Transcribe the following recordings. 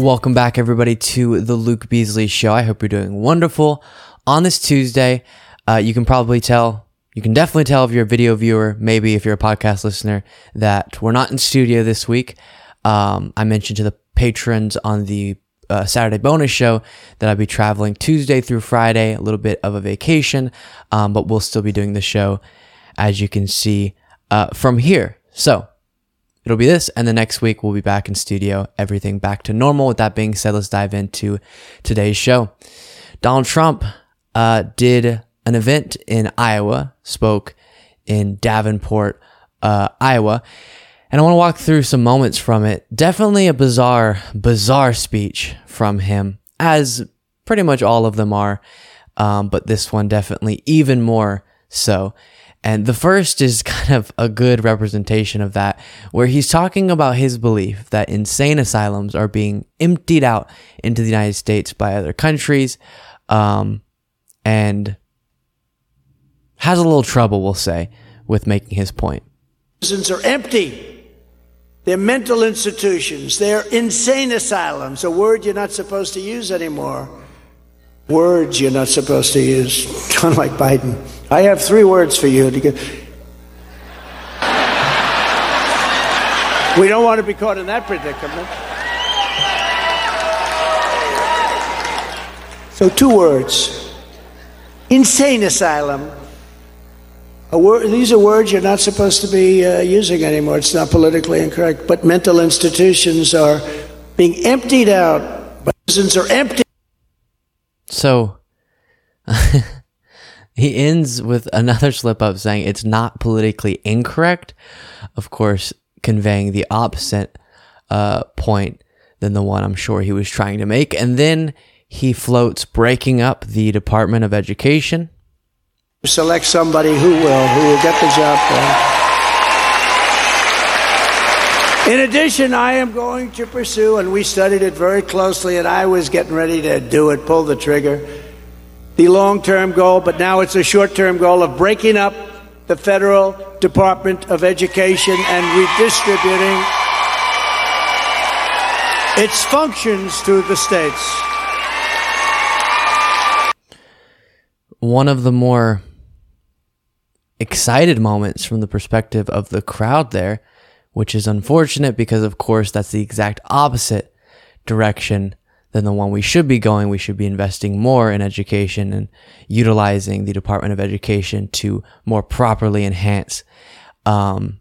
Welcome back, everybody, to the Luke Beasley Show. I hope you're doing wonderful on this Tuesday. Uh, you can probably tell, you can definitely tell if you're a video viewer, maybe if you're a podcast listener, that we're not in studio this week. Um, I mentioned to the patrons on the uh, Saturday bonus show that I'll be traveling Tuesday through Friday, a little bit of a vacation, um, but we'll still be doing the show, as you can see uh, from here. So, it'll be this and the next week we'll be back in studio. Everything back to normal. With that being said let's dive into today's show. Donald trump uh, did an event in iowa spoke in davenport uh, iowa and i want to walk through some moments from it. Definitely a bizarre bizarre speech from him as pretty much all of them are um, but this one definitely even more so and the first is kind of a good representation of that, where he's talking about his belief that insane asylums are being emptied out into the United States by other countries, um, and has a little trouble, we'll say, with making his point. Prisons are empty. They're mental institutions. They're insane asylums, a word you're not supposed to use anymore words you're not supposed to use, unlike Biden. I have three words for you to get. We don't want to be caught in that predicament. So, two words insane asylum. Word, these are words you're not supposed to be uh, using anymore. It's not politically incorrect. But mental institutions are being emptied out. Prisons are empty. So he ends with another slip up saying it's not politically incorrect, of course, conveying the opposite uh, point than the one I'm sure he was trying to make. And then he floats breaking up the Department of Education. Select somebody who will, who will get the job done. In addition, I am going to pursue, and we studied it very closely, and I was getting ready to do it, pull the trigger, the long term goal, but now it's a short term goal of breaking up the federal Department of Education and redistributing its functions to the states. One of the more excited moments from the perspective of the crowd there which is unfortunate because, of course, that's the exact opposite direction than the one we should be going. We should be investing more in education and utilizing the Department of Education to more properly enhance um,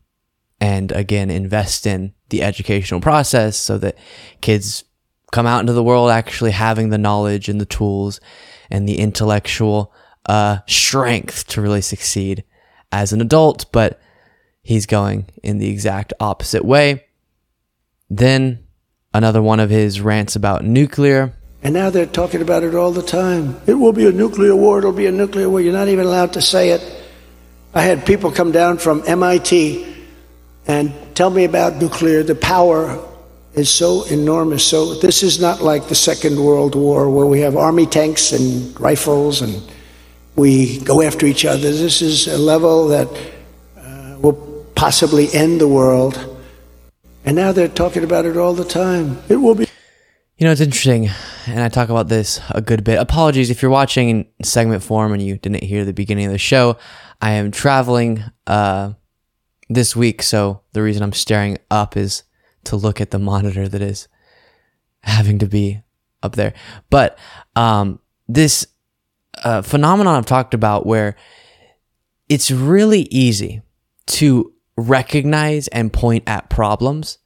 and, again, invest in the educational process so that kids come out into the world actually having the knowledge and the tools and the intellectual uh, strength to really succeed as an adult. But he's going in the exact opposite way. Then another one of his rants about nuclear. And now they're talking about it all the time. It will be a nuclear war, it'll be a nuclear war. You're not even allowed to say it. I had people come down from MIT and tell me about nuclear. The power is so enormous. So this is not like the Second World War where we have army tanks and rifles and we go after each other. This is a level that uh, will possibly end the world. And now they're talking about it all the time. It will be. You know, it's interesting, and I talk about this a good bit. Apologies if you're watching in segment form and you didn't hear the beginning of the show. I am traveling uh, this week, so the reason I'm staring up is to look at the monitor that is having to be up there. But um, this uh, phenomenon I've talked about where it's really easy to recognize and point at problems.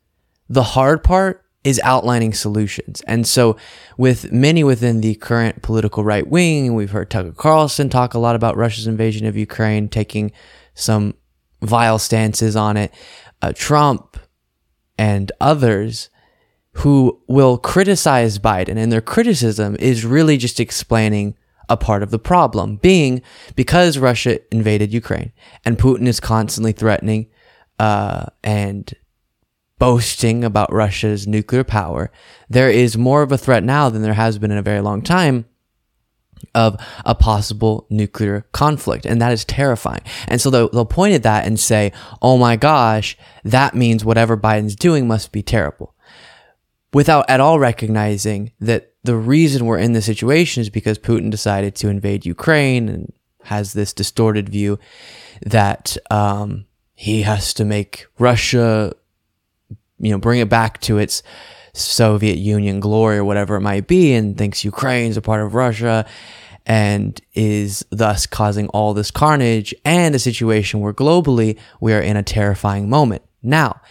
The hard part is outlining solutions. And so, with many within the current political right wing, we've heard Tucker Carlson talk a lot about Russia's invasion of Ukraine, taking some vile stances on it. Uh, Trump and others who will criticize Biden, and their criticism is really just explaining a part of the problem, being because Russia invaded Ukraine and Putin is constantly threatening uh, and boasting about Russia's nuclear power, there is more of a threat now than there has been in a very long time of a possible nuclear conflict. And that is terrifying. And so they'll, they'll point at that and say, oh my gosh, that means whatever Biden's doing must be terrible. without at all recognizing that the reason we're in this situation is because Putin decided to invade Ukraine and has this distorted view that um, he has to make Russia, you know, bring it back to its Soviet Union glory or whatever it might be, and thinks Ukraine's a part of Russia and is thus causing all this carnage and a situation where globally we are in a terrifying moment. Now,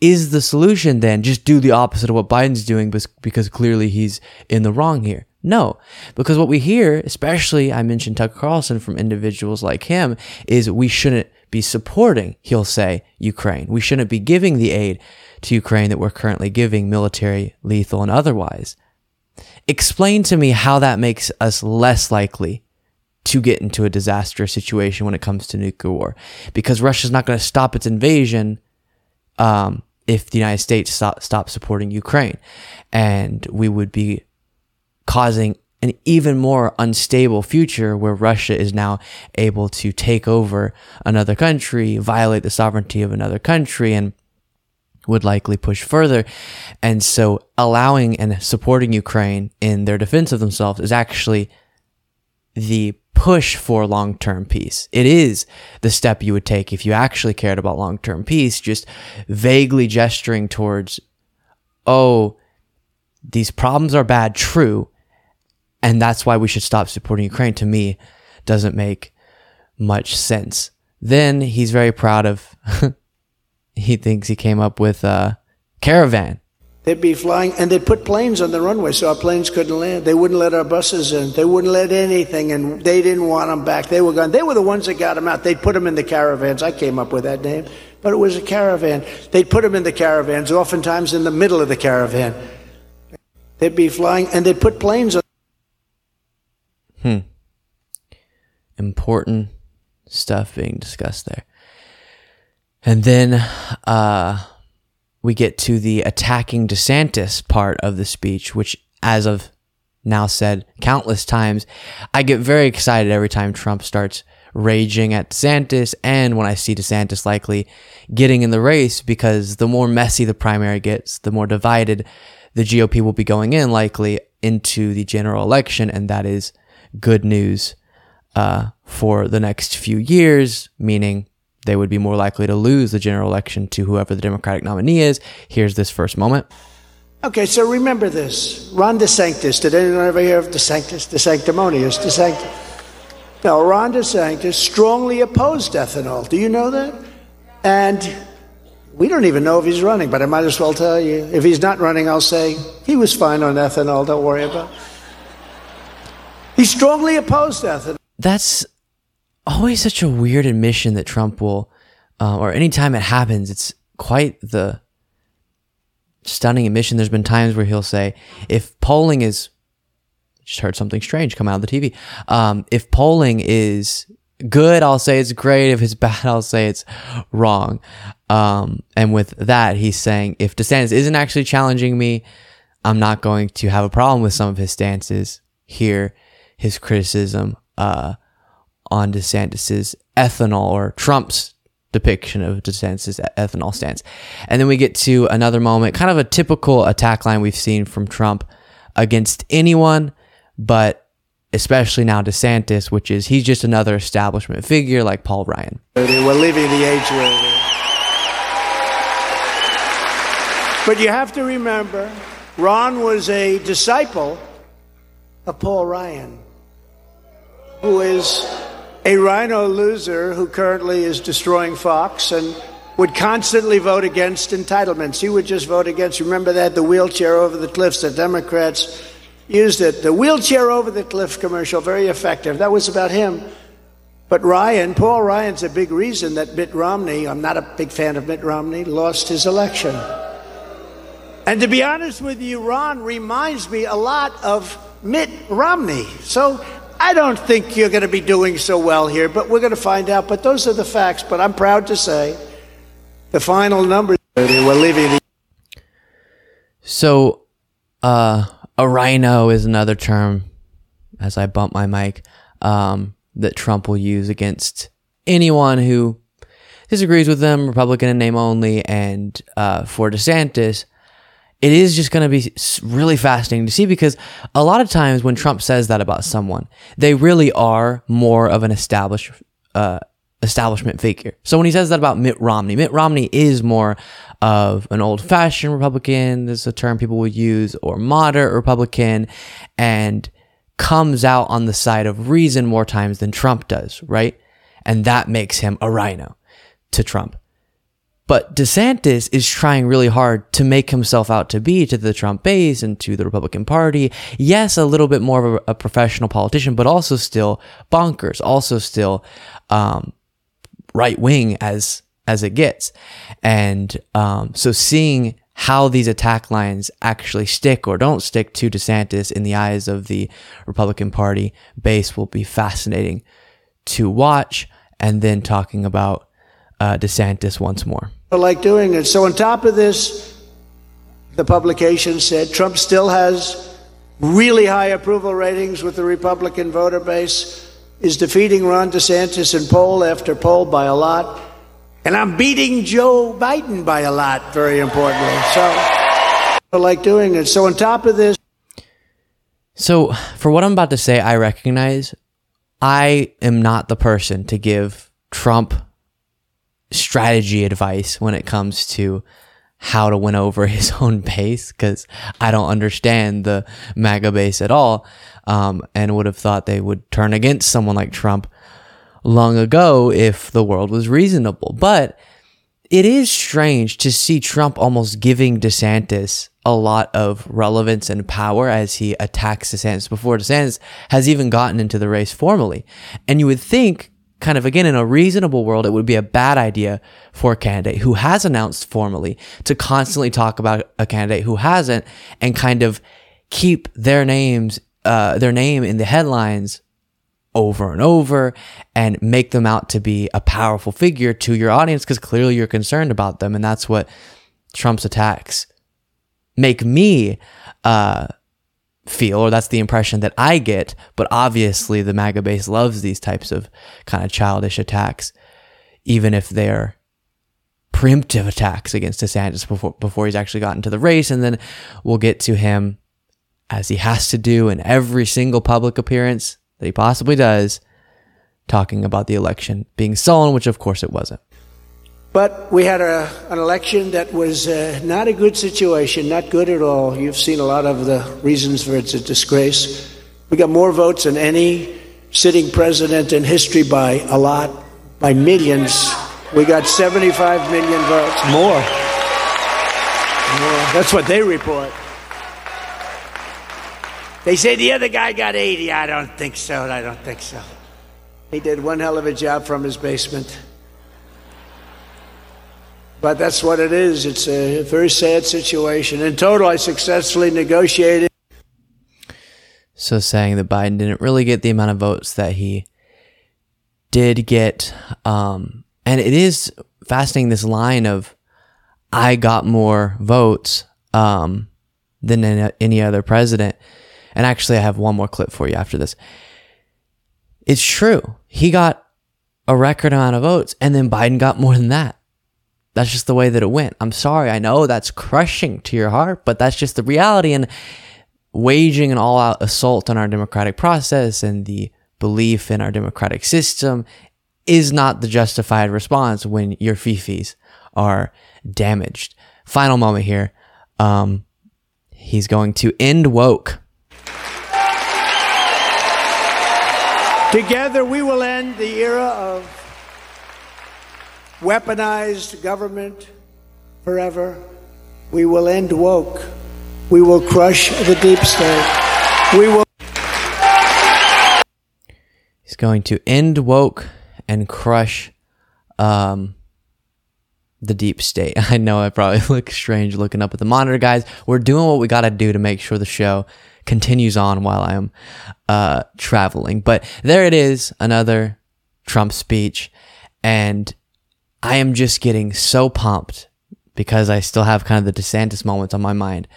is the solution then just do the opposite of what Biden's doing because clearly he's in the wrong here? No, because what we hear, especially I mentioned Tucker Carlson from individuals like him, is we shouldn't be supporting, he'll say, Ukraine. We shouldn't be giving the aid to Ukraine that we're currently giving, military, lethal, and otherwise. Explain to me how that makes us less likely to get into a disastrous situation when it comes to nuclear war. Because Russia's not going to stop its invasion um, if the United States stop, stops supporting Ukraine. And we would be causing an even more unstable future where Russia is now able to take over another country, violate the sovereignty of another country, and would likely push further. And so allowing and supporting Ukraine in their defense of themselves is actually the push for long term peace. It is the step you would take if you actually cared about long term peace, just vaguely gesturing towards, oh, these problems are bad, true. And that's why we should stop supporting Ukraine, to me, doesn't make much sense. Then he's very proud of, he thinks he came up with a caravan They'd be flying, and they'd put planes on the runway so our planes couldn't land. They wouldn't let our buses in. They wouldn't let anything, and they didn't want them back. They were gone. They were the ones that got them out. They'd put them in the caravans. I came up with that name, but it was a caravan. They'd put them in the caravans, oftentimes in the middle of the caravan. They'd be flying, and they'd put planes on. Hmm. Important stuff being discussed there. And then, uh, we get to the attacking DeSantis part of the speech, which, as of now said countless times, I get very excited every time Trump starts raging at DeSantis and when I see DeSantis likely getting in the race because the more messy the primary gets, the more divided the GOP will be going in likely into the general election. And that is good news uh, for the next few years, meaning they would be more likely to lose the general election to whoever the Democratic nominee is. Here's this first moment. Okay, so remember this. Ron DeSantis. Did anyone ever hear of DeSantis? DeSanctimonious. DeSanct. No, Ron DeSantis strongly opposed ethanol. Do you know that? And we don't even know if he's running, but I might as well tell you. If he's not running, I'll say he was fine on ethanol. Don't worry about it. He strongly opposed ethanol. That's always such a weird admission that Trump will, uh, or anytime it happens, it's quite the stunning admission. There's been times where he'll say, if polling is, just heard something strange come out of the TV. Um, if polling is good, I'll say it's great. If it's bad, I'll say it's wrong. Um, and with that, he's saying, if DeSantis isn't actually challenging me, I'm not going to have a problem with some of his stances here, his criticism, uh, on DeSantis's ethanol or Trump's depiction of DeSantis' ethanol stance. And then we get to another moment, kind of a typical attack line we've seen from Trump against anyone, but especially now DeSantis, which is he's just another establishment figure like Paul Ryan. We're leaving the age where. But you have to remember, Ron was a disciple of Paul Ryan, who is a RINO loser who currently is destroying Fox and would constantly vote against entitlements. He would just vote against. Remember that the wheelchair over the cliffs. The Democrats used it. The wheelchair over the cliff commercial, very effective. That was about him. But Ryan, Paul Ryan's a big reason that Mitt Romney, I'm not a big fan of Mitt Romney, lost his election. And to be honest with you, Ron reminds me a lot of Mitt Romney. So I don't think you're going to be doing so well here, but we're going to find out. But those are the facts. But I'm proud to say the final numbers. We're leaving the. So, uh, a RINO is another term, as I bump my mic, um, that Trump will use against anyone who disagrees with them, Republican in name only. And uh, for DeSantis, it is just going to be really fascinating to see because a lot of times when Trump says that about someone, they really are more of an established uh, establishment figure. So when he says that about Mitt Romney, Mitt Romney is more of an old fashioned Republican, is a term people would use, or moderate Republican, and comes out on the side of reason more times than Trump does, right? And that makes him a RINO to Trump. But DeSantis is trying really hard to make himself out to be to the Trump base and to the Republican Party. Yes, a little bit more of a, a professional politician, but also still bonkers, also still um, right wing as as it gets. And um, so seeing how these attack lines actually stick or don't stick to DeSantis in the eyes of the Republican Party base will be fascinating to watch. And then talking about uh, DeSantis once more. Like doing it. So, on top of this, the publication said Trump still has really high approval ratings with the Republican voter base, is defeating Ron DeSantis in poll after poll by a lot. And I'm beating Joe Biden by a lot, very importantly. So I like doing it. So on top of this. So for what I'm about to say, I recognize I am not the person to give Trump strategy advice when it comes to how to win over his own base because I don't understand the MAGA base at all um, and would have thought they would turn against someone like Trump long ago if the world was reasonable. But it is strange to see Trump almost giving DeSantis a lot of relevance and power as he attacks DeSantis before DeSantis has even gotten into the race formally. And you would think, kind of again, in a reasonable world, it would be a bad idea for a candidate who has announced formally to constantly talk about a candidate who hasn't and kind of keep their names, uh, their name in the headlines over and over and make them out to be a powerful figure to your audience because clearly you're concerned about them. And that's what Trump's attacks make me uh, feel, or that's the impression that I get. But obviously, the MAGA base loves these types of kind of childish attacks, even if they're preemptive attacks against DeSantis before before he's actually gotten to the race, and then we'll get to him as he has to do in every single public appearance that he possibly does, talking about the election being stolen, which of course it wasn't. But we had a, an election that was uh, not a good situation, not good at all. You've seen a lot of the reasons for it's a disgrace. We got more votes than any sitting president in history by a lot, by millions. We got 75 million votes. More. More. That's what they report. They say the other guy got 80. I don't think so. I don't think so. He did one hell of a job from his basement. But that's what it is. It's a very sad situation. In total, I successfully negotiated. So, saying that Biden didn't really get the amount of votes that he did get. Um, and it is fascinating this line of, I got more votes um, than any other president. And actually, I have one more clip for you after this. It's true. He got a record amount of votes, and then Biden got more than that. That's just the way that it went. I'm sorry. I know that's crushing to your heart, but that's just the reality. And waging an all out assault on our democratic process and the belief in our democratic system is not the justified response when your fifis are damaged. Final moment here. Um, he's going to end woke. Together, we will end the era of weaponized government forever. We will end woke. We will crush the deep state. We will. He's going to end woke and crush um, the deep state. I know I probably look strange looking up at the monitor, guys. We're doing what we got to do to make sure the show continues on while I am uh, traveling. But there it is, another Trump speech. And I am just getting so pumped because I still have kind of the DeSantis moments on my mind.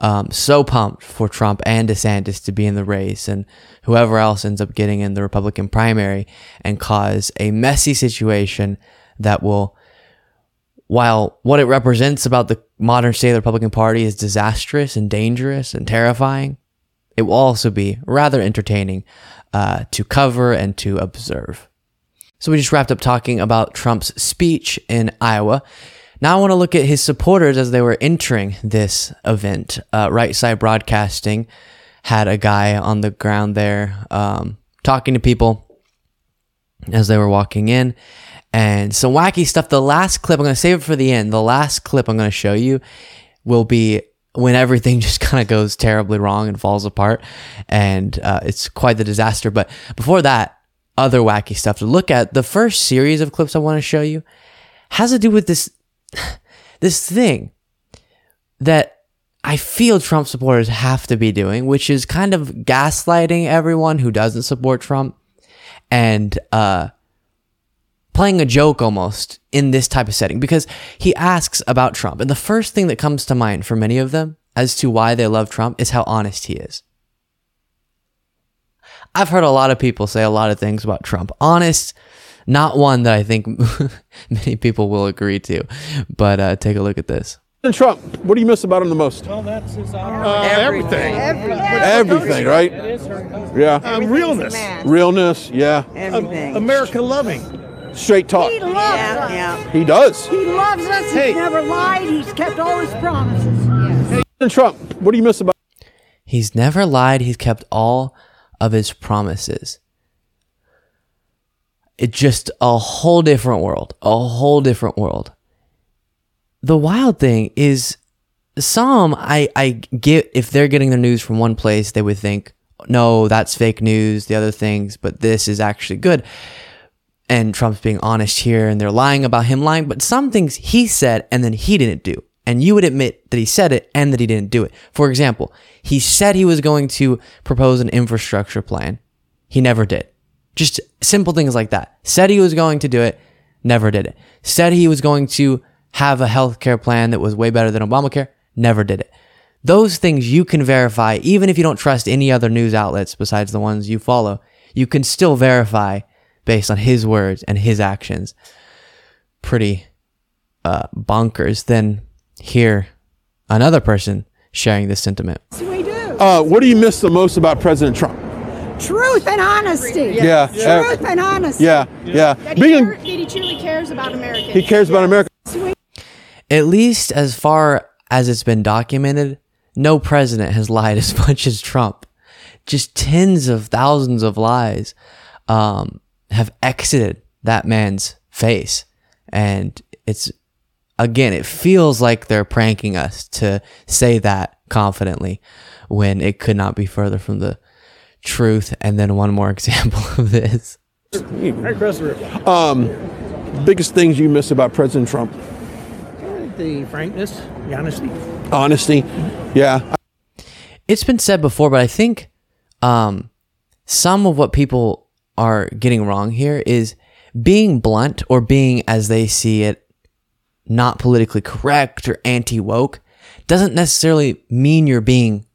Um, so pumped for Trump and DeSantis to be in the race and whoever else ends up getting in the Republican primary and cause a messy situation that will while what it represents about the modern state of the Republican Party is disastrous and dangerous and terrifying, it will also be rather entertaining uh, to cover and to observe. So we just wrapped up talking about Trump's speech in Iowa. Now I want to look at his supporters as they were entering this event. Uh, right Side Broadcasting had a guy on the ground there um, talking to people as they were walking in and some wacky stuff. The last clip, I'm going to save it for the end. The last clip I'm going to show you will be when everything just kind of goes terribly wrong and falls apart. And uh, it's quite the disaster. But before that, other wacky stuff to look at. The first series of clips I want to show you has to do with this, this thing that I feel Trump supporters have to be doing, which is kind of gaslighting everyone who doesn't support Trump and uh, playing a joke almost in this type of setting because he asks about Trump. And the first thing that comes to mind for many of them as to why they love Trump is how honest he is. I've heard a lot of people say a lot of things about Trump. Honest, not one that I think many people will agree to. But uh, take a look at this. And Trump, what do you miss about him the most? Well, that's his honor. Uh, everything. Everything. Everything, right? Yeah. Um, realness. Realness, yeah. Everything. America loving. Straight talk. He loves yeah, us. yeah. He does. He loves us. He's Hey. never lied. He's kept all his promises. And Trump, what do you miss about He's never lied. He's kept all of his promises. It's just a whole different world, a whole different world. The wild thing is some I, I get if they're getting their news from one place, they would think, no, that's fake news, the other things, but this is actually good. And Trump's being honest here and they're lying about him lying, but some things he said and then he didn't do. And you would admit that he said it and that he didn't do it. For example, he said he was going to propose an infrastructure plan. He never did. Just simple things like that. Said he was going to do it, never did it. Said he was going to have a healthcare plan that was way better than Obamacare, never did it. Those things you can verify, even if you don't trust any other news outlets besides the ones you follow. You can still verify based on his words and his actions. Pretty uh, bonkers. Then hear another person sharing this sentiment. Uh, what do you miss the most about President Trump? Truth and honesty. Yeah. Truth and honesty. Yeah, yeah. That he, Being care- that he truly cares about America. he cares about America. At least as far as it's been documented, no president has lied as much as Trump. Just tens of thousands of lies um, have exited that man's face. And it's, again, it feels like they're pranking us to say that confidently when it could not be further from the truth. And then one more example of this. Hey, Christopher. Biggest things you miss about President Trump? The frankness, the honesty. Honesty. Yeah. it's been said before, but I think um, some of what people are getting wrong here is being blunt or being, as they see it, not politically correct or anti woke doesn't necessarily mean you're being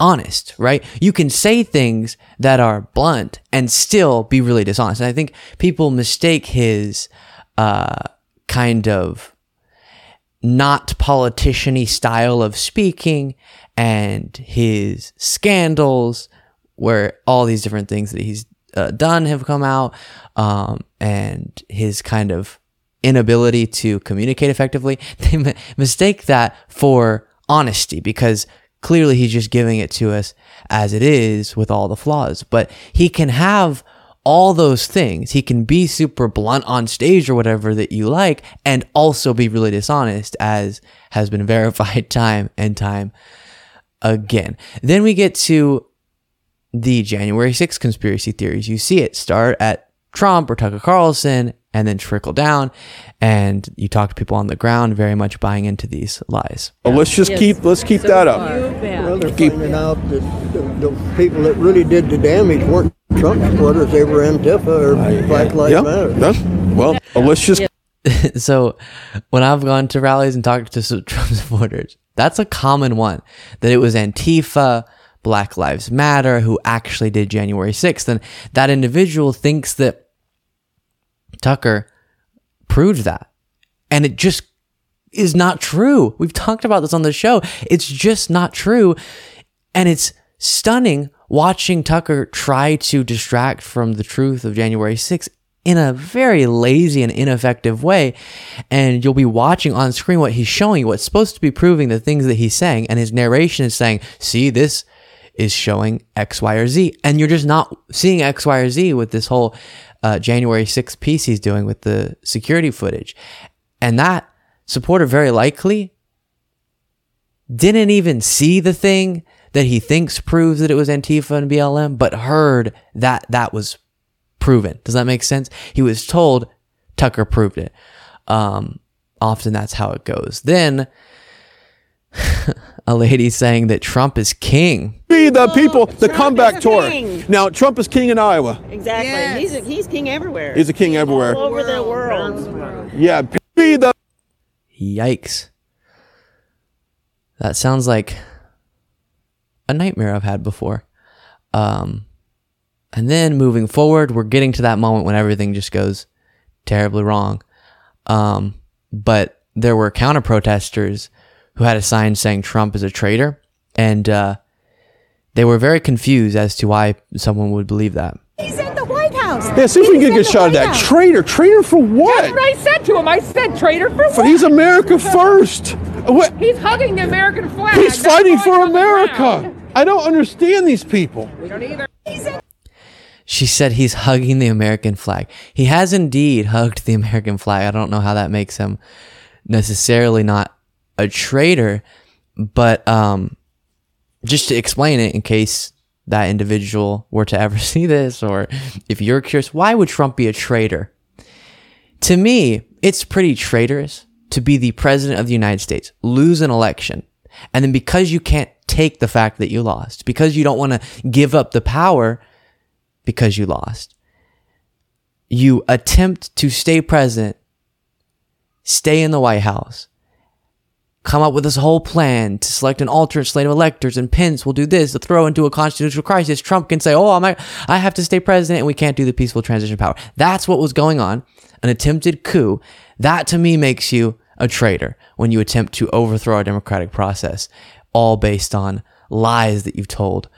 honest, right? You can say things that are blunt and still be really dishonest. And I think people mistake his uh, kind of not politician-y style of speaking and his scandals where all these different things that he's uh, done have come out um, and his kind of inability to communicate effectively they mi- mistake that for honesty because clearly he's just giving it to us as it is with all the flaws but he can have all those things. He can be super blunt on stage or whatever that you like, and also be really dishonest, as has been verified time and time again. Then we get to the January 6th conspiracy theories. You see it start at Trump or Tucker Carlson and then trickle down, and you talk to people on the ground very much buying into these lies. Well, let's just keep let's keep that up. Well, they're finding out that the, the people that really did the damage weren't Trump supporters; they were Antifa or Black Lives Yeah. Matter. That's, well, well, let's just so when I've gone to rallies and talked to s- Trump supporters, that's a common one that it was Antifa, Black Lives Matter who actually did January 6th. And that individual thinks that Tucker proved that. And it just is not true. We've talked about this on the show. It's just not true. And it's stunning watching Tucker try to distract from the truth of January 6th in a very lazy and ineffective way. And you'll be watching on screen what he's showing you, what's supposed to be proving the things that he's saying. And his narration is saying, see, this is showing X, Y, or Z. And you're just not seeing X, Y, or Z with this whole uh, January 6th piece he's doing with the security footage. And that supporter very likely didn't even see the thing that he thinks proves that it was Antifa and BLM, but heard that that was proven. Does that make sense? He was told Tucker proved it. Um, often that's how it goes. Then a lady saying that Trump is king. Be the people, the Trump comeback is tour. king. Now, Trump is king in Iowa. Exactly. Yes. He's a, he's king everywhere. He's a king everywhere. all over the world. Yeah, be the Yikes. That sounds like a nightmare I've had before. Um, and then moving forward, we're getting to that moment when everything just goes terribly wrong. Um, but there were counter protesters who had a sign saying Trump is a traitor, and uh, they were very confused as to why someone would believe that. He's in the White House. Yeah, see if we can get a good shot of White that. House. Traitor. Traitor for what? That's what I said to him. I said traitor for For what? he's America first. What? He's hugging the American flag. He's That's fighting for he's on the America. I don't understand these people. We don't either. She said he's hugging the American flag. He has indeed hugged the American flag. I don't know how that makes him necessarily not a traitor, but um, just to explain it in case that individual were to ever see this, or if you're curious, why would Trump be a traitor? To me, it's pretty traitorous to be the president of the United States, lose an election, and then because you can't take the fact that you lost, because you don't want to give up the power because you lost, you attempt to stay president, stay in the White House, come up with this whole plan to select an alternate slate of electors, and Pence will do this to throw into a constitutional crisis. Trump can say, "Oh, I'm, I have to stay president, and we can't do the peaceful transition power." That's what was going on, an attempted coup. That to me makes you a traitor when you attempt to overthrow our democratic process, all based on lies that you've told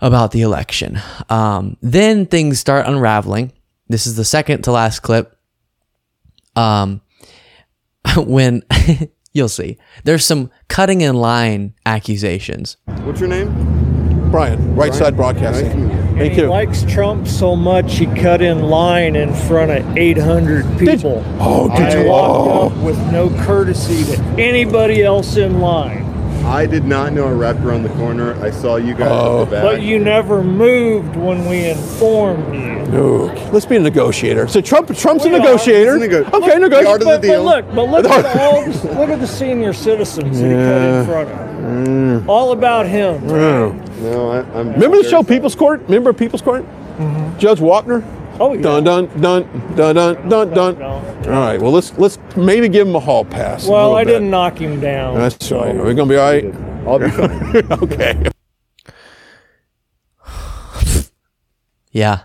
about the election. Um, then things start unraveling. This is the second to last clip. Um, when you'll see, there's some cutting in line accusations. What's your name? Brian, right side broadcasting. Thank he you. likes Trump so much he cut in line in front of 800 people. Oh, did I you? walked Oh. up with no courtesy to anybody else in line. I did not know I wrapped around the corner. I saw you guys Oh. at the oh. back. But you never moved when we informed you. No. Let's be a negotiator. So Trump, Trump's a We are. negotiator. A nego- okay, The negotiator. art the But, but look, but look at all, look at the senior citizens that he cut in front of. Mm. All about him. Oh. no, I, I'm. Remember the show People's Court? Remember People's Court? Mm-hmm. Judge Wapner. Oh yeah. Dun dun dun dun dun dun dun. All right. Well, let's let's maybe give him a hall pass. Well, I bit. didn't knock him down. That's all right. Are we gonna be all right? I'll be fine. okay. Yeah,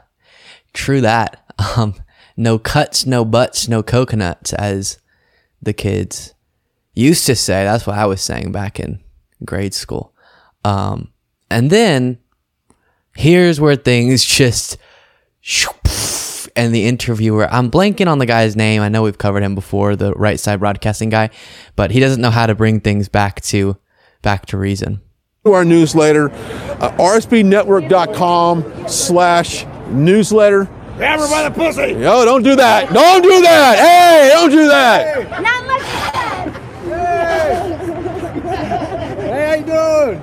true that. Um, no cuts, no butts, no coconuts, as the kids used to say. That's what I was saying back in grade school. Um, and then here's where things just and the interviewer i'm blanking on the guy's name i know we've covered him before the right side broadcasting guy but he doesn't know how to bring things back to back to reason To our newsletter, uh, rsbnetwork.com slash newsletter. Grab her by the pussy. No, don't do that. Don't do that. Hey, don't do that. Not like that. Hey, how you doing?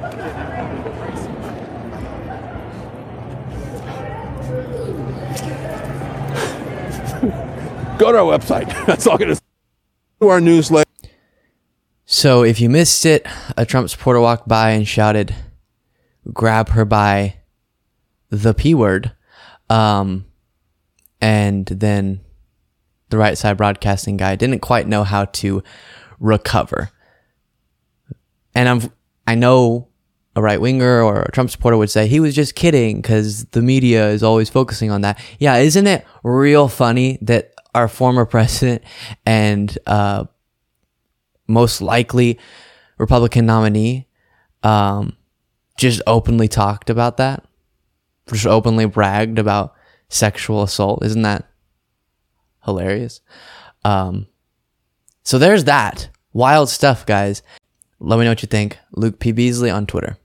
Go to our website. That's all I'm going to say. To our newsletter. So if you missed it, a Trump supporter walked by and shouted, "Grab her by the p word," um, and then the right side broadcasting guy didn't quite know how to recover. And I'm I know a right winger or a Trump supporter would say he was just kidding because the media is always focusing on that. Yeah, isn't it real funny that our former president and uh, most likely Republican nominee um, just openly talked about that, just openly bragged about sexual assault. Isn't that hilarious? Um, so there's that. Wild stuff, guys. Let me know what you think. Luke P. Beasley on Twitter.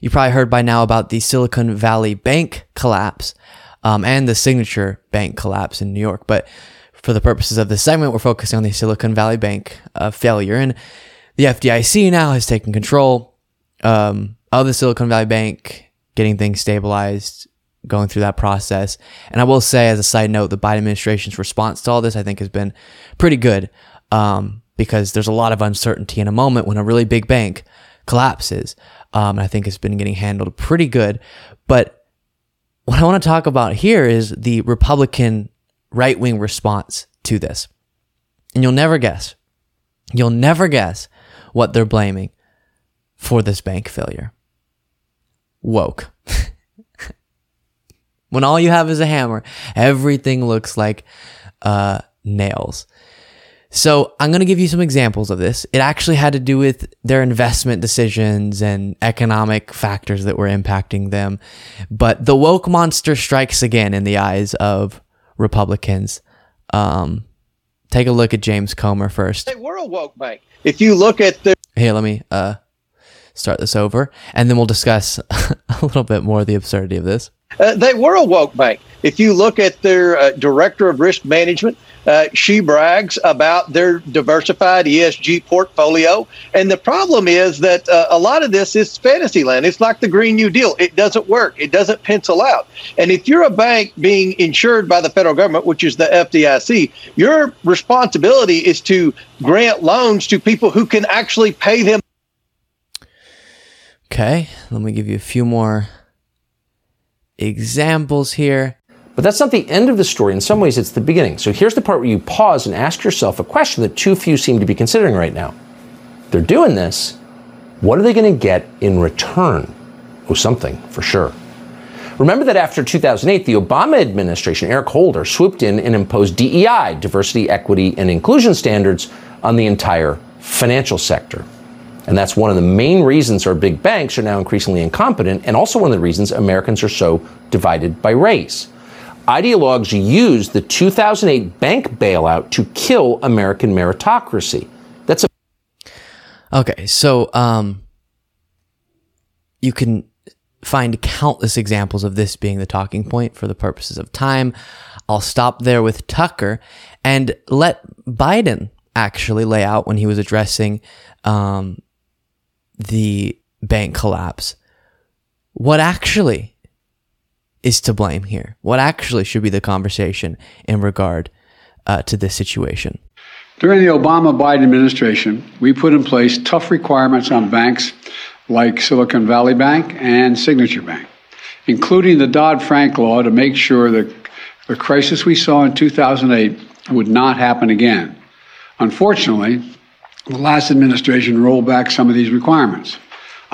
You probably heard by now about the Silicon Valley Bank collapse um, and the Signature Bank collapse in New York. But for the purposes of this segment, we're focusing on the Silicon Valley Bank uh, failure. And the FDIC now has taken control um, of the Silicon Valley Bank, getting things stabilized, going through that process. And I will say, as a side note, the Biden administration's response to all this, I think, has been pretty good um, because there's a lot of uncertainty in a moment when a really big bank collapses. Um, and I think it's been getting handled pretty good. But what I want to talk about here is the Republican right wing response to this. And you'll never guess. You'll never guess what they're blaming for this bank failure. Woke. when all you have is a hammer, everything looks like uh, nails. So I'm going to give you some examples of this. It actually had to do with their investment decisions and economic factors that were impacting them. But the woke monster strikes again in the eyes of Republicans. Um, take a look at James Comer first. They were a woke bank. If you look at the Here, let me uh, start this over, and then we'll discuss a little bit more the absurdity of this. Uh, they were a woke bank. If you look at their uh, director of risk management, uh, she brags about their diversified ESG portfolio. And the problem is that uh, a lot of this is fantasy land. It's like the Green New Deal. It doesn't work. It doesn't pencil out. And if you're a bank being insured by the federal government, which is the FDIC, your responsibility is to grant loans to people who can actually pay them. Okay, let me give you a few more examples here. But that's not the end of the story. In some ways, it's the beginning. So here's the part where you pause and ask yourself a question that too few seem to be considering right now. They're doing this. What are they going to get in return? Oh, something for sure. Remember that after 2008, the Obama administration, Eric Holder, swooped in and imposed DEI, diversity, equity, and inclusion standards on the entire financial sector. And that's one of the main reasons our big banks are now increasingly incompetent, and also one of the reasons Americans are so divided by race. Ideologues used the 2008 bank bailout to kill American meritocracy. That's a Okay, so um, you can find countless examples of this being the talking point for the purposes of time. I'll stop there with Tucker and let Biden actually lay out when he was addressing um, the bank collapse what actually is to blame here? What actually should be the conversation in regard uh, to this situation? During the Obama Biden administration, we put in place tough requirements on banks like Silicon Valley Bank and Signature Bank, including the Dodd Frank law to make sure that the crisis we saw in 2008 would not happen again. Unfortunately, the last administration rolled back some of these requirements.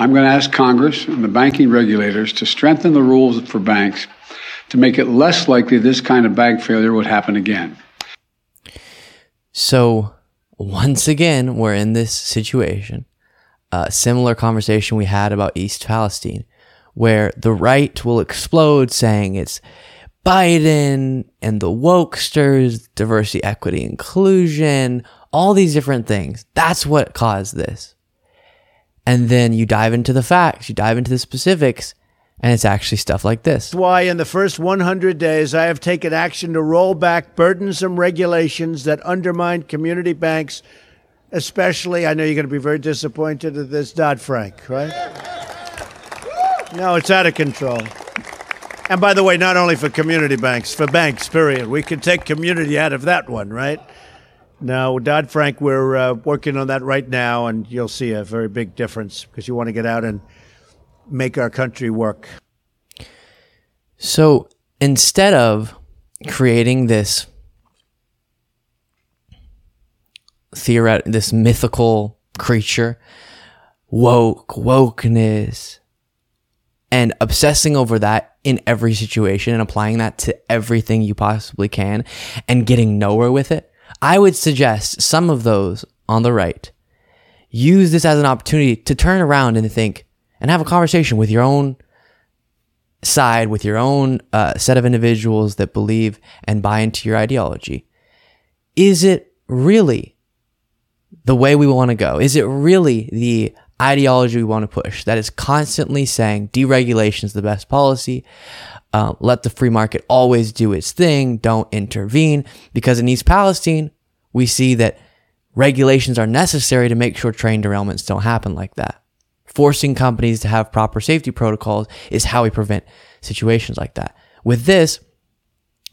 I'm going to ask Congress and the banking regulators to strengthen the rules for banks to make it less likely this kind of bank failure would happen again. So, once again, we're in this situation. A similar conversation we had about East Palestine, where the right will explode saying it's Biden and the wokesters, diversity, equity, inclusion, all these different things. That's what caused this. And then you dive into the facts, you dive into the specifics, and it's actually stuff like this. Why in the first 100 days, I have taken action to roll back burdensome regulations that undermine community banks, especially, I know you're going to be very disappointed at this Dodd Frank, right? No, it's out of control. And by the way, not only for community banks, for banks, period. We can take community out of that one, right? No, Dodd Frank, we're uh, working on that right now, and you'll see a very big difference because you want to get out and make our country work. So instead of creating this theoret this mythical creature, woke, wokeness, and obsessing over that in every situation and applying that to everything you possibly can and getting nowhere with it, I would suggest some of those on the right use this as an opportunity to turn around and think and have a conversation with your own side, with your own uh, set of individuals that believe and buy into your ideology. Is it really the way we want to go? Is it really the ideology we want to push that is constantly saying deregulation is the best policy? Uh, let the free market always do its thing. Don't intervene. Because in East Palestine, we see that regulations are necessary to make sure train derailments don't happen like that. Forcing companies to have proper safety protocols is how we prevent situations like that. With this,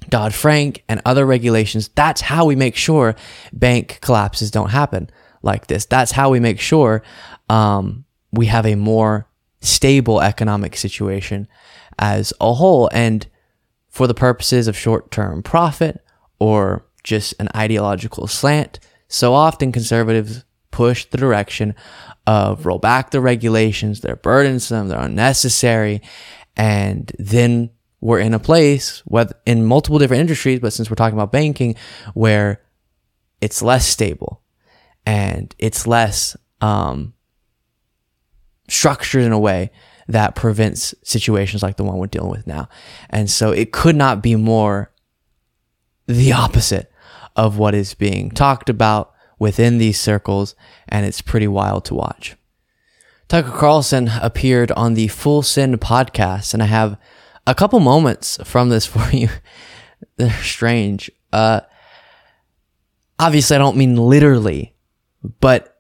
Dodd Frank and other regulations, that's how we make sure bank collapses don't happen like this. That's how we make sure um, we have a more stable economic situation as a whole. And for the purposes of short term profit or just an ideological slant, so often conservatives push the direction of roll back the regulations, they're burdensome, they're unnecessary, and then we're in a place in multiple different industries, but since we're talking about banking, where it's less stable and it's less um, structured in a way that prevents situations like the one we're dealing with now. And so it could not be more the opposite of what is being talked about within these circles, and it's pretty wild to watch. Tucker Carlson appeared on the Full Send podcast, and I have a couple moments from this for you. They're strange. Uh, obviously, I don't mean literally, but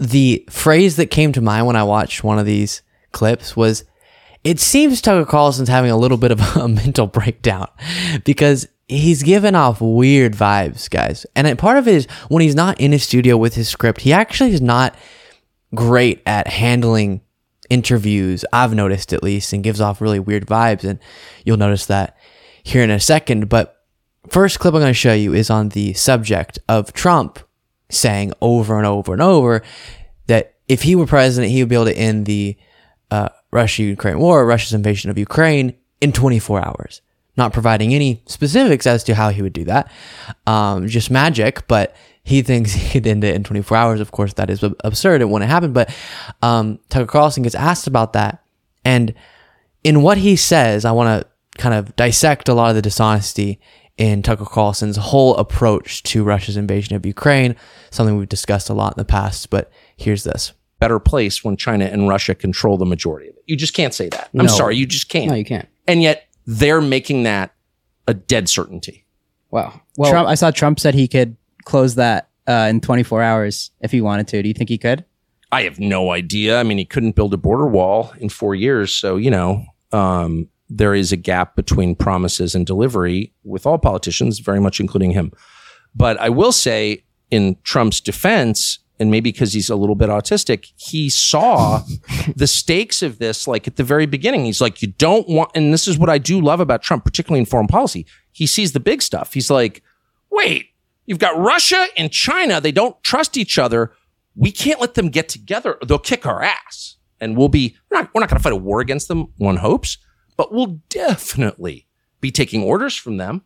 the phrase that came to mind when I watched one of these clips was it seems Tucker Carlson's having a little bit of a mental breakdown because he's giving off weird vibes, guys. And part of it is when he's not in his studio with his script, he actually is not great at handling interviews. I've noticed at least, and gives off really weird vibes. And you'll notice that here in a second. But first clip I'm going to show you is on the subject of Trump saying over and over and over that if he were president, he would be able to end the uh, Russia Ukraine war, Russia's invasion of Ukraine, in 24 hours. Not providing any specifics as to how he would do that. Um, just magic, but he thinks he'd end it in 24 hours. Of course, that is absurd. It wouldn't happen. But um, Tucker Carlson gets asked about that. And in what he says, I want to kind of dissect a lot of the dishonesty in Tucker Carlson's whole approach to Russia's invasion of Ukraine, something we've discussed a lot in the past. But here's this better place when China and Russia control the majority of it. You just can't say that. I'm No. sorry, you just can't. No, you can't. And yet they're making that a dead certainty. Wow. Trump, I saw Trump said he could close that uh, in 24 hours if he wanted to. Do you think he could? I have no idea. I mean, he couldn't build a border wall in four years. So, you know, um, there is a gap between promises and delivery with all politicians, very much including him. But I will say, in Trump's defense, and maybe because he's a little bit autistic, he saw the stakes of this like at the very beginning. He's like, you don't want, and this is what I do love about Trump, particularly in foreign policy. He sees the big stuff. He's like, wait, you've got Russia and China. They don't trust each other. We can't let them get together. They'll kick our ass. And we'll be, we're not, we're not going to fight a war against them, one hopes, but we'll definitely be taking orders from them.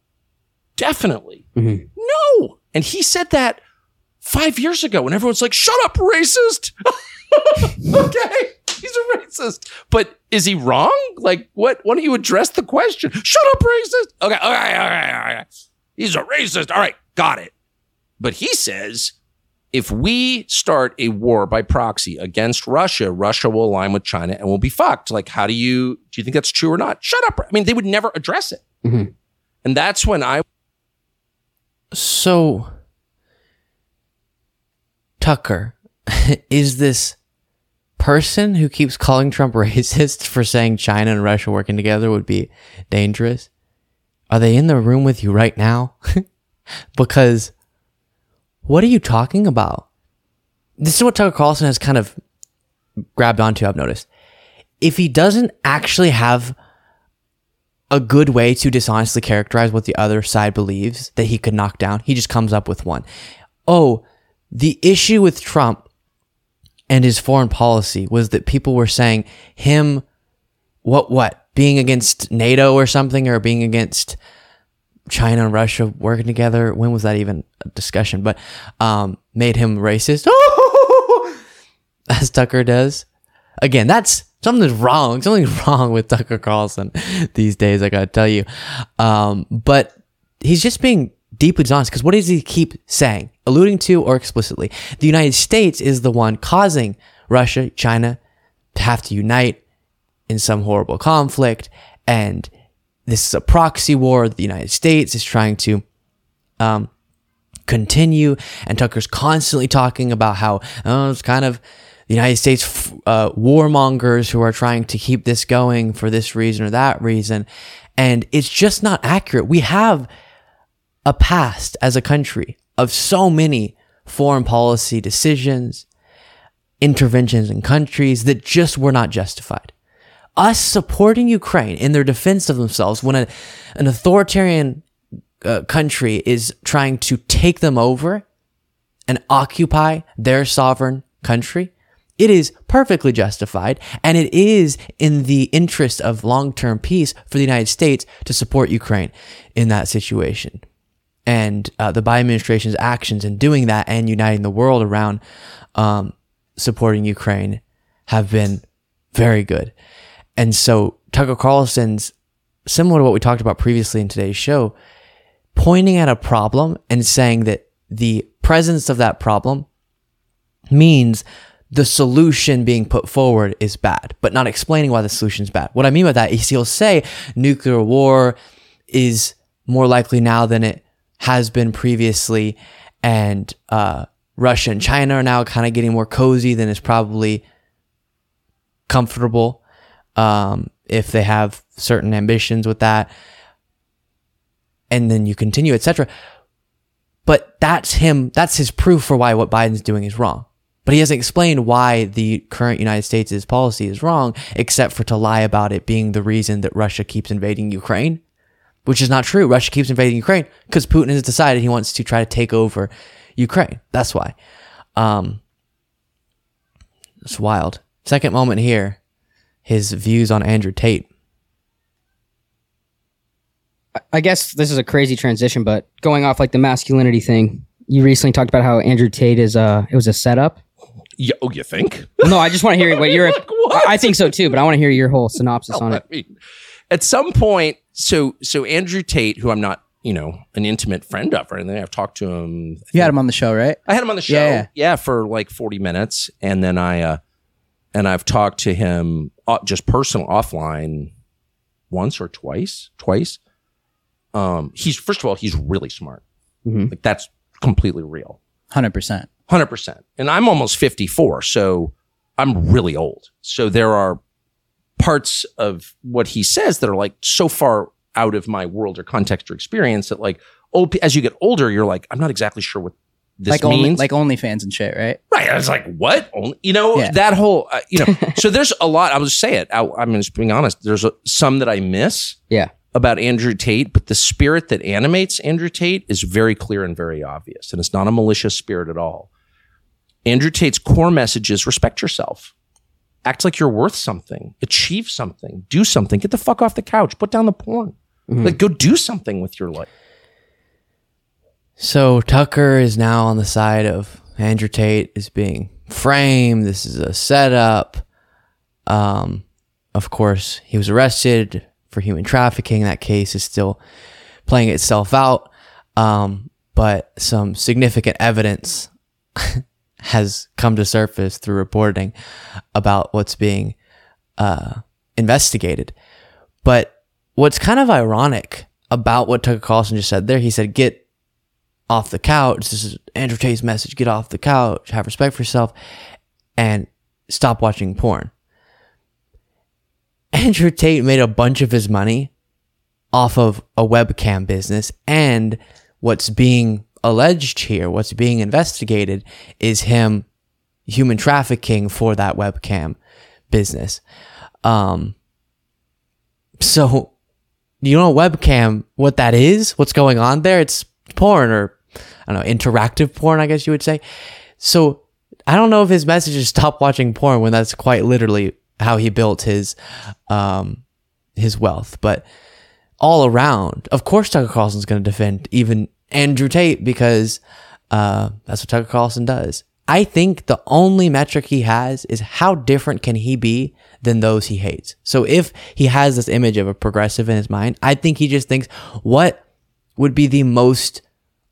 Definitely. Mm-hmm. No. And he said that five years ago when everyone's like, shut up, racist. okay. He's a racist. But is he wrong? Like, what? Why don't you address the question? Shut up, racist. Okay. Okay. Okay. okay. He's a racist. All right. Got it. But he says if we start a war by proxy against Russia, Russia will align with China and we'll be fucked. Like, how do you, do you think that's true or not? Shut up. I mean, they would never address it. Mm-hmm. And that's when I So, Tucker, is this person who keeps calling Trump racist for saying China and Russia working together would be dangerous? Are they in the room with you right now? because what are you talking about? This is what Tucker Carlson has kind of grabbed onto, I've noticed. If he doesn't actually have a good way to dishonestly characterize what the other side believes that he could knock down. He just comes up with one. Oh, the issue with Trump and his foreign policy was that people were saying him, what, what, being against NATO or something, or being against China and Russia working together. When was that even a discussion? But um, made him racist. as Tucker does. Again, that's something's wrong. Something's wrong with Tucker Carlson these days. I gotta tell you. Um, but he's just being deeply dishonest because what does he keep saying, alluding to, or explicitly? The United States is the one causing Russia, China to have to unite in some horrible conflict, and this is a proxy war. The United States is trying to um, continue, and Tucker's constantly talking about how oh, it's kind of the United States uh, warmongers who are trying to keep this going for this reason or that reason, and it's just not accurate. We have a past as a country of so many foreign policy decisions, interventions in countries that just were not justified. Us supporting Ukraine in their defense of themselves when a, an authoritarian uh, country is trying to take them over and occupy their sovereign country, it is perfectly justified and it is in the interest of long term peace for the United States to support Ukraine in that situation and uh, the Biden administration's actions in doing that and uniting the world around um, supporting Ukraine have been very good. And so Tucker Carlson's similar to what we talked about previously in today's show, pointing at a problem and saying that the presence of that problem means the solution being put forward is bad, but not explaining why the solution is bad. What I mean by that is he'll say nuclear war is more likely now than it has been previously, and uh, Russia and China are now kind of getting more cozy than is probably comfortable um, if they have certain ambitions with that. And then you continue, etc. But that's him. That's his proof for why what Biden's doing is wrong. But he hasn't explained why the current United States' policy is wrong, except for to lie about it being the reason that Russia keeps invading Ukraine which is not true. Russia keeps invading Ukraine because Putin has decided he wants to try to take over Ukraine. That's why. Um, it's wild. Second moment here, his views on Andrew Tate. I guess this is a crazy transition, but going off like the masculinity thing, you recently talked about how Andrew Tate is uh it was a setup. Yeah, oh, you think? No, I just want to hear what you're. I think so too, but I want to hear your whole synopsis on it. I mean, at some point, so so Andrew Tate, who I'm not, you know, an intimate friend of or anything, I've talked to him. You had him on the show, right? I had him on the show, Yeah, yeah, for like 40 minutes, and then I, uh and I've talked to him uh, just personal offline once or twice, twice. Um, he's first of all, he's really smart. Like that's completely real. Hundred percent. Hundred percent. And I'm almost 54, so I'm really old. So there are parts of what he says that are like so far out of my world or context or experience that like old as you get older, you're like, I'm not exactly sure what this like means. only like OnlyFans and shit, right? Right. I was like, what? Only, you know, Yeah. that whole, uh, you know, so there's a lot. I'll just say it. I, I'm just being honest. There's a, some that I miss Yeah. about Andrew Tate, but the spirit that animates Andrew Tate is very clear and very obvious. And it's not a malicious spirit at all. Andrew Tate's core message is respect yourself. Act like you're worth something. Achieve something. Do something. Get the fuck off the couch. Put down the porn. Like, go do something with your life. So Tucker is now on the side of Andrew Tate is being framed. This is a setup. Um, of course, he was arrested for human trafficking. That case is still playing itself out. Um, but some significant evidence has come to surface through reporting about what's being uh, investigated. But what's kind of ironic about what Tucker Carlson just said there, he said, get off the couch. This is Andrew Tate's message. Get off the couch. Have respect for yourself and stop watching porn. Andrew Tate made a bunch of his money off of a webcam business. And what's being alleged here, what's being investigated, is him human trafficking for that webcam business. Um, so, you know, webcam, what that is, what's going on there? It's porn or I don't know, interactive porn, I guess you would say. So I don't know if his message is stop watching porn when that's quite literally how he built his um his wealth. But all around, of course Tucker Carlson's gonna defend even Andrew Tate because uh that's what Tucker Carlson does. I think the only metric he has is how different can he be than those he hates. So if he has this image of a progressive in his mind, I think he just thinks what would be the most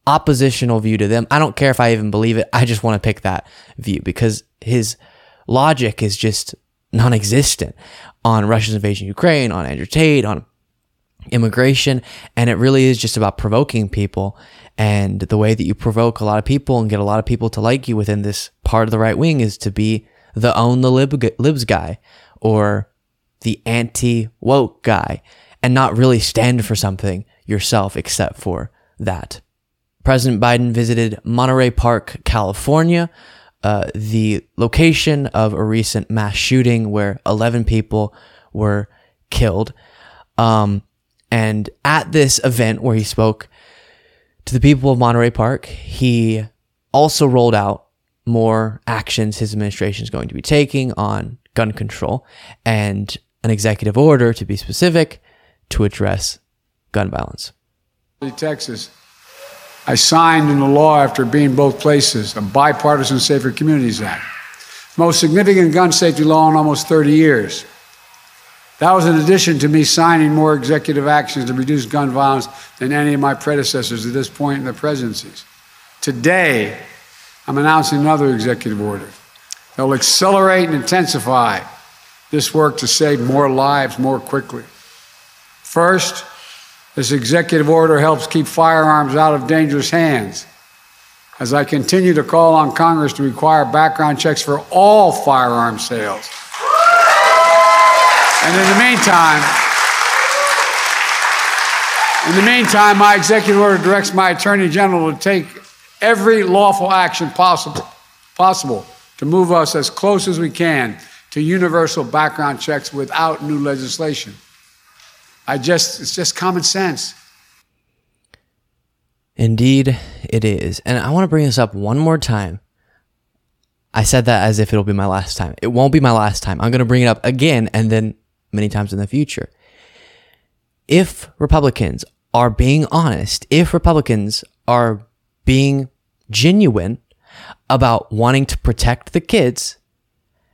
oppositional view to them. I don't care if I even believe it. I just want to pick that view because his logic is just non-existent on Russia's invasion of Ukraine, on Andrew Tate, on immigration, and it really is just about provoking people. And the way that you provoke a lot of people and get a lot of people to like you within this part of the right wing is to be the own the lib, libs guy or the anti woke guy and not really stand for something yourself except for that. President Biden visited Monterey Park, California, uh, the location of a recent mass shooting where 11 people were killed. Um, and at this event where he spoke to the people of Monterey Park, he also rolled out more actions his administration is going to be taking on gun control and an executive order, to be specific, to address gun violence. Texas, I signed into law after being both places a bipartisan Safer Communities Act, most significant gun safety law in almost 30 years. That was in addition to me signing more executive actions to reduce gun violence than any of my predecessors at this point in the presidencies. Today, I'm announcing another executive order that will accelerate and intensify this work to save more lives more quickly. First, this executive order helps keep firearms out of dangerous hands. As I continue to call on Congress to require background checks for all firearm sales. And in the meantime, in the meantime, my executive order directs my attorney general to take every lawful action possible, possible to move us as close as we can to universal background checks without new legislation. I just, it's just common sense. Indeed, it is. And I want to bring this up one more time. I said that as if it'll be my last time. It won't be my last time. I'm going to bring it up again and then many times in the future. If Republicans are being honest, if Republicans are being genuine about wanting to protect the kids,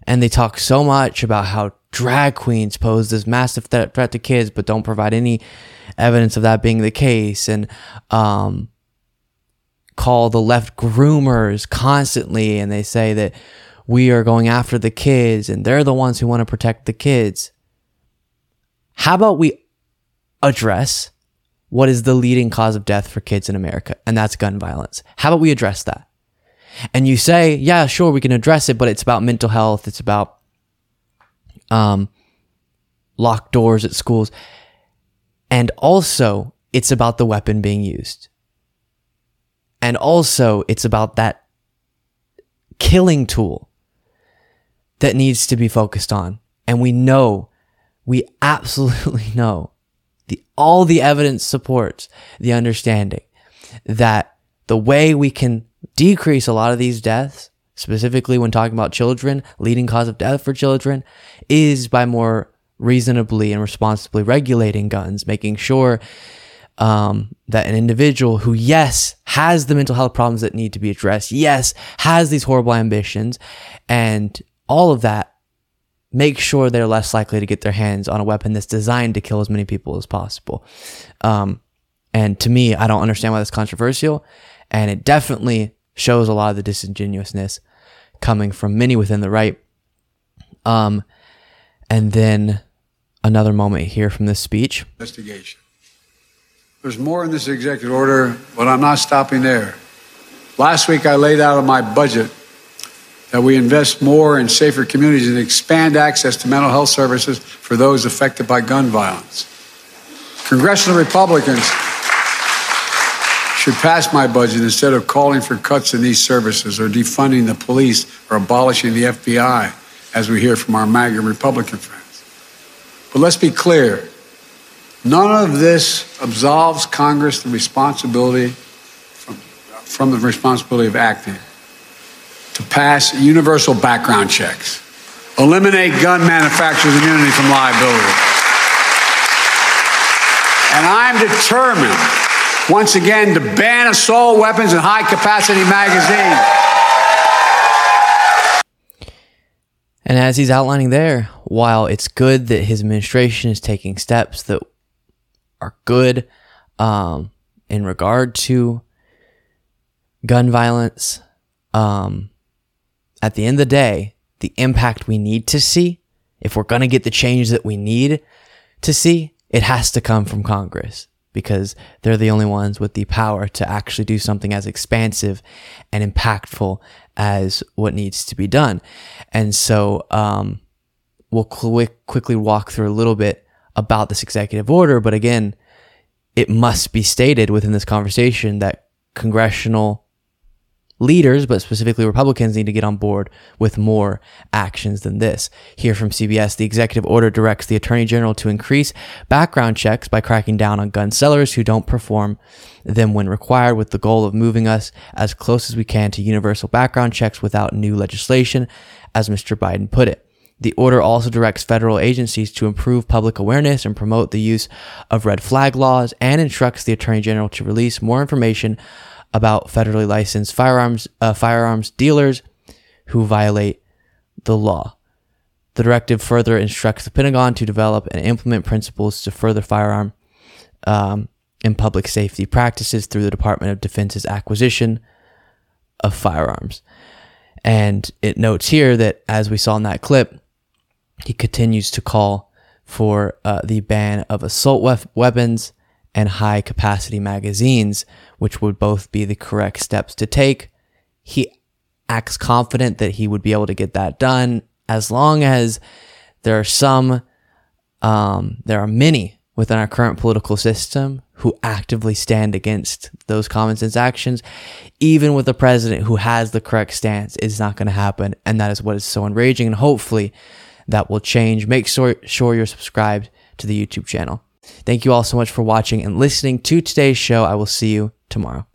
and they talk so much about how drag queens pose this massive threat, threat to kids, but don't provide any evidence of that being the case, and um, call the left groomers constantly, and they say that we are going after the kids, and they're the ones who want to protect the kids. How about we address what is the leading cause of death for kids in America, and that's gun violence? How about we address that? And you say, yeah, sure, we can address it, but it's about mental health, it's about um, locked doors at schools, and also it's about the weapon being used. And also, it's about that killing tool that needs to be focused on. And we know we absolutely know the all the evidence supports the understanding that the way we can decrease a lot of these deaths specifically when talking about children leading cause of death for children is by more reasonably and responsibly regulating guns making sure um, that an individual who yes has the mental health problems that need to be addressed yes has these horrible ambitions and all of that make sure they're less likely to get their hands on a weapon that's designed to kill as many people as possible. Um, and to me, I don't understand why that's controversial. And it definitely shows a lot of the disingenuousness coming from many within the right. Um, and then another moment here from this speech. Investigation. There's more in this executive order, but I'm not stopping there. Last week, I laid out in my budget that we invest more in safer communities and expand access to mental health services for those affected by gun violence. Congressional Republicans should pass my budget instead of calling for cuts in these services or defunding the police or abolishing the FBI, as we hear from our MAGA Republican friends. But let's be clear none of this absolves Congress the responsibility from, from the responsibility of acting to pass universal background checks, eliminate gun manufacturers' immunity from liability. And I'm determined, once again, to ban assault weapons and high capacity magazines. And as he's outlining there, while it's good that his administration is taking steps that are good um, in regard to gun violence, um, at the end of the day, the impact we need to see, if we're going to get the change that we need to see, it has to come from Congress because they're the only ones with the power to actually do something as expansive and impactful as what needs to be done. And so um, we'll quick, quickly walk through a little bit about this executive order. But again, it must be stated within this conversation that congressional leaders, but specifically Republicans, need to get on board with more actions than this. Here from CBS, the executive order directs the Attorney General to increase background checks by cracking down on gun sellers who don't perform them when required, with the goal of moving us as close as we can to universal background checks without new legislation, as Mr. Biden put it. The order also directs federal agencies to improve public awareness and promote the use of red flag laws and instructs the Attorney General to release more information about federally licensed firearms uh, firearms dealers who violate the law. The directive further instructs the Pentagon to develop and implement principles to further firearm um, and public safety practices through the Department of Defense's acquisition of firearms. And it notes here that, as we saw in that clip, he continues to call for uh, the ban of assault wef- weapons and high capacity magazines, which would both be the correct steps to take. He acts confident that he would be able to get that done as long as there are some, um, there are many within our current political system who actively stand against those common sense actions. Even with a president who has the correct stance, it's not going to happen. And that is what is so enraging. And hopefully that will change. Make sure, sure you're subscribed to the YouTube channel. Thank you all so much for watching and listening to today's show. I will see you tomorrow.